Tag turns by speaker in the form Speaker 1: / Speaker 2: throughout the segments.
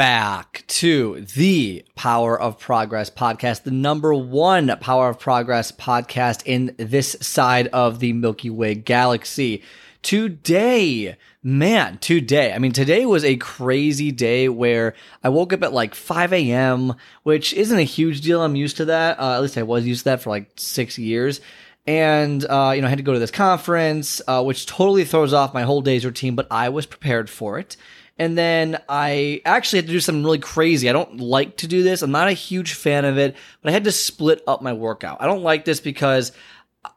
Speaker 1: back to the Power of Progress podcast, the number one Power of Progress podcast in this side of the Milky Way galaxy. Today, man, today, I mean, today was a crazy day where I woke up at like 5 a.m., which isn't a huge deal. I'm used to that. Uh, at least I was used to that for like six years and uh, you know I had to go to this conference, uh, which totally throws off my whole day's routine. But I was prepared for it, and then I actually had to do something really crazy. I don't like to do this. I'm not a huge fan of it, but I had to split up my workout. I don't like this because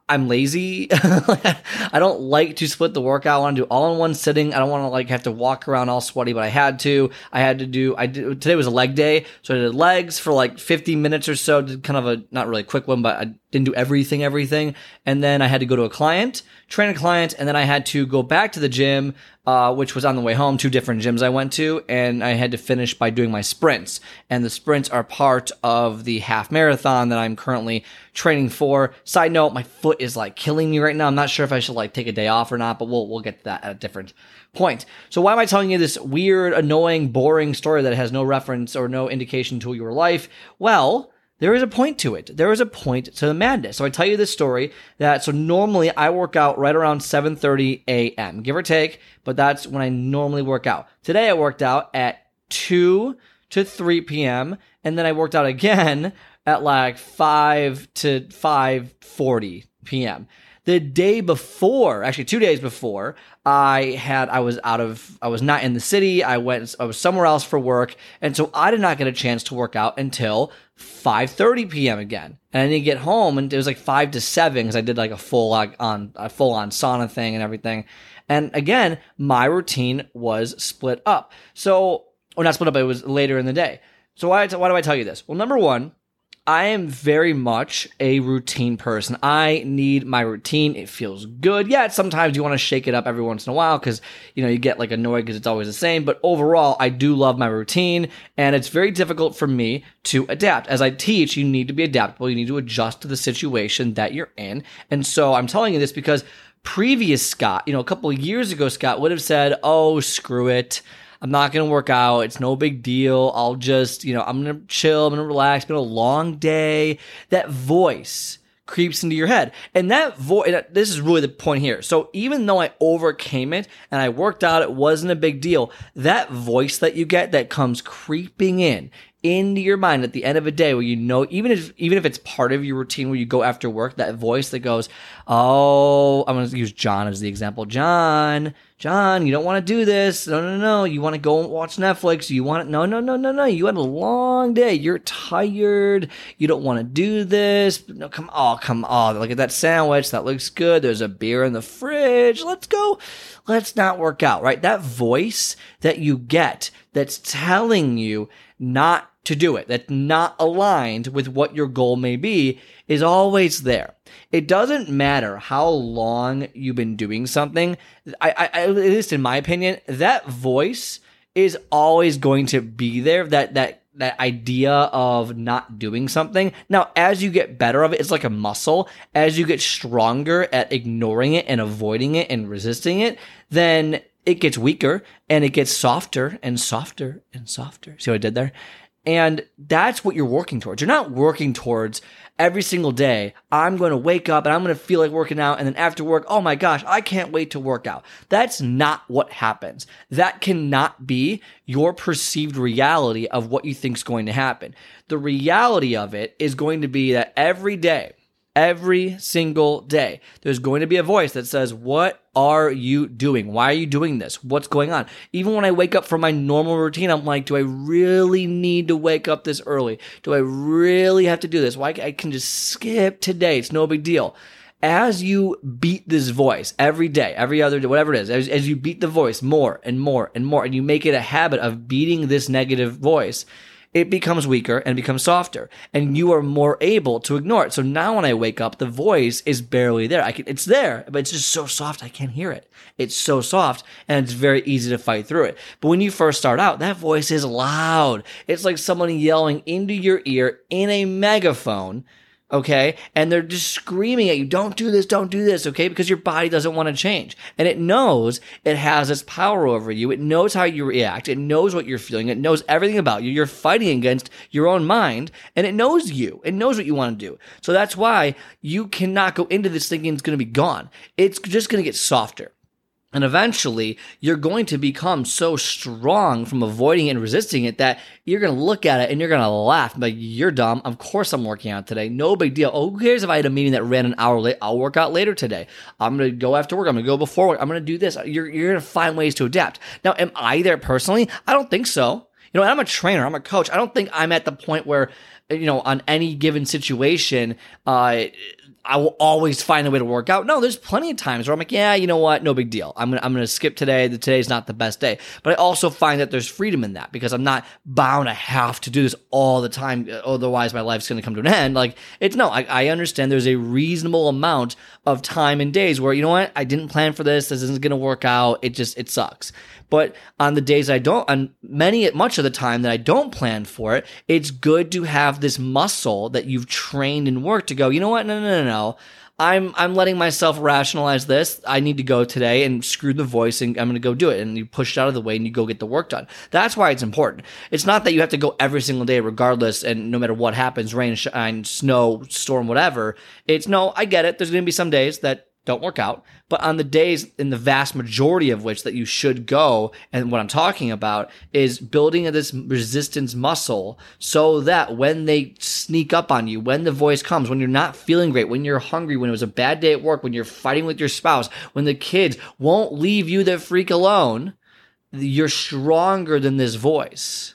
Speaker 1: I'm lazy. I don't like to split the workout. I want to do all in one sitting. I don't want to like have to walk around all sweaty, but I had to. I had to do. I did. Today was a leg day, so I did legs for like 50 minutes or so. Did kind of a not really quick one, but I didn't do everything, everything. And then I had to go to a client, train a client, and then I had to go back to the gym, uh, which was on the way home. Two different gyms I went to, and I had to finish by doing my sprints. And the sprints are part of the half marathon that I'm currently training for. Side note, my foot is like killing me right now. I'm not sure if I should like take a day off or not, but we'll we'll get to that at a different point. So why am I telling you this weird, annoying, boring story that has no reference or no indication to your life? Well, there is a point to it. There is a point to the madness. So I tell you this story that so normally I work out right around 7:30 a.m. give or take, but that's when I normally work out. Today I worked out at 2 to 3 p.m. and then I worked out again at like 5 to 5:40 p.m. The day before, actually 2 days before, I had I was out of I was not in the city. I went I was somewhere else for work, and so I did not get a chance to work out until 5:30 p.m. again. And I didn't get home, and it was like five to seven because I did like a full like on a full on sauna thing and everything. And again, my routine was split up. So, or not split up, it was later in the day. So why why do I tell you this? Well, number one, I am very much a routine person. I need my routine. It feels good. Yeah, sometimes you want to shake it up every once in a while because, you know, you get like annoyed because it's always the same. But overall, I do love my routine and it's very difficult for me to adapt. As I teach, you need to be adaptable. You need to adjust to the situation that you're in. And so I'm telling you this because previous Scott, you know, a couple of years ago, Scott would have said, oh, screw it. I'm not going to work out. It's no big deal. I'll just, you know, I'm going to chill. I'm going to relax. It's been a long day. That voice creeps into your head. And that voice, this is really the point here. So even though I overcame it and I worked out, it wasn't a big deal. That voice that you get that comes creeping in into your mind at the end of a day where you know even if even if it's part of your routine where you go after work that voice that goes oh i'm going to use john as the example. John john you don't want to do this. No no no you want to go and watch netflix. You want to no no no no no you had a long day. You're tired. You don't want to do this. No come oh come on. Look at that sandwich. That looks good. There's a beer in the fridge. Let's go. Let's not work out right? That voice that you get that's telling you not to do it, that's not aligned with what your goal may be, is always there. It doesn't matter how long you've been doing something. I, I, at least in my opinion, that voice is always going to be there. That that that idea of not doing something. Now, as you get better of it, it's like a muscle. As you get stronger at ignoring it and avoiding it and resisting it, then it gets weaker and it gets softer and softer and softer. See what I did there? And that's what you're working towards. You're not working towards every single day, I'm going to wake up and I'm going to feel like working out. And then after work, oh my gosh, I can't wait to work out. That's not what happens. That cannot be your perceived reality of what you think is going to happen. The reality of it is going to be that every day, every single day. There's going to be a voice that says, What are you doing? Why are you doing this? What's going on? Even when I wake up from my normal routine, I'm like, Do I really need to wake up this early? Do I really have to do this? Why I can just skip today? It's no big deal. As you beat this voice every day, every other day, whatever it is, as, as you beat the voice more and more and more, and you make it a habit of beating this negative voice, it becomes weaker and becomes softer and you are more able to ignore it. So now when I wake up, the voice is barely there. I can, it's there, but it's just so soft. I can't hear it. It's so soft and it's very easy to fight through it. But when you first start out, that voice is loud. It's like someone yelling into your ear in a megaphone okay? And they're just screaming at you, don't do this, don't do this, okay? Because your body doesn't want to change. And it knows it has its power over you. It knows how you react. It knows what you're feeling. It knows everything about you. You're fighting against your own mind and it knows you. It knows what you want to do. So that's why you cannot go into this thinking it's going to be gone. It's just going to get softer. And eventually, you're going to become so strong from avoiding and resisting it that you're going to look at it and you're going to laugh. Like, you're dumb. Of course, I'm working out today. No big deal. Oh, who cares if I had a meeting that ran an hour late? I'll work out later today. I'm going to go after work. I'm going to go before work. I'm going to do this. You're, you're going to find ways to adapt. Now, am I there personally? I don't think so. You know, I'm a trainer. I'm a coach. I don't think I'm at the point where, you know, on any given situation, uh, I will always find a way to work out. No, there's plenty of times where I'm like, yeah, you know what? No big deal. I'm gonna, I'm gonna skip today. The, Today's not the best day. But I also find that there's freedom in that because I'm not bound to have to do this all the time. Otherwise, my life's gonna come to an end. Like, it's no, I, I understand there's a reasonable amount of time and days where, you know what? I didn't plan for this. This isn't gonna work out. It just, it sucks. But on the days I don't, on many, much of the time that I don't plan for it, it's good to have this muscle that you've trained and worked to go, you know what? No, no, no, no. I'm I'm letting myself rationalize this. I need to go today and screw the voice and I'm going to go do it. And you push it out of the way and you go get the work done. That's why it's important. It's not that you have to go every single day regardless and no matter what happens, rain, shine, snow, storm, whatever. It's no, I get it. There's going to be some days that don't work out. But on the days, in the vast majority of which that you should go, and what I'm talking about is building this resistance muscle so that when they sneak up on you, when the voice comes, when you're not feeling great, when you're hungry, when it was a bad day at work, when you're fighting with your spouse, when the kids won't leave you the freak alone, you're stronger than this voice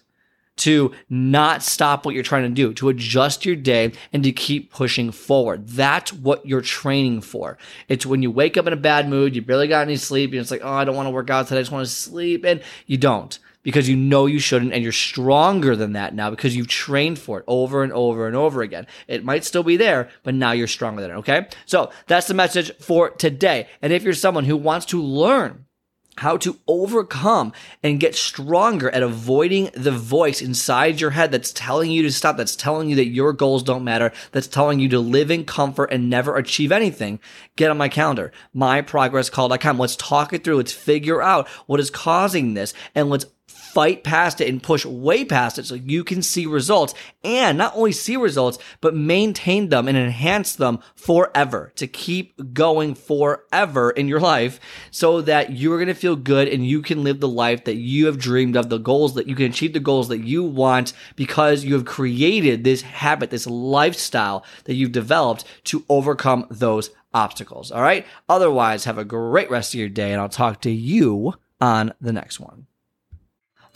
Speaker 1: to not stop what you're trying to do, to adjust your day and to keep pushing forward. That's what you're training for. It's when you wake up in a bad mood, you barely got any sleep, and it's like, oh, I don't want to work out today, I just want to sleep. And you don't because you know you shouldn't and you're stronger than that now because you've trained for it over and over and over again. It might still be there, but now you're stronger than it, okay? So that's the message for today. And if you're someone who wants to learn how to overcome and get stronger at avoiding the voice inside your head that's telling you to stop, that's telling you that your goals don't matter, that's telling you to live in comfort and never achieve anything, get on my calendar, myprogresscall.com. Let's talk it through. Let's figure out what is causing this and let's fight past it and push way past it so you can see results and not only see results, but maintain them and enhance them forever to keep going forever in your life so that you're going to feel good and you can live the life that you have dreamed of, the goals that you can achieve the goals that you want because you have created this habit, this lifestyle that you've developed to overcome those obstacles. All right. Otherwise, have a great rest of your day and I'll talk to you on the next one.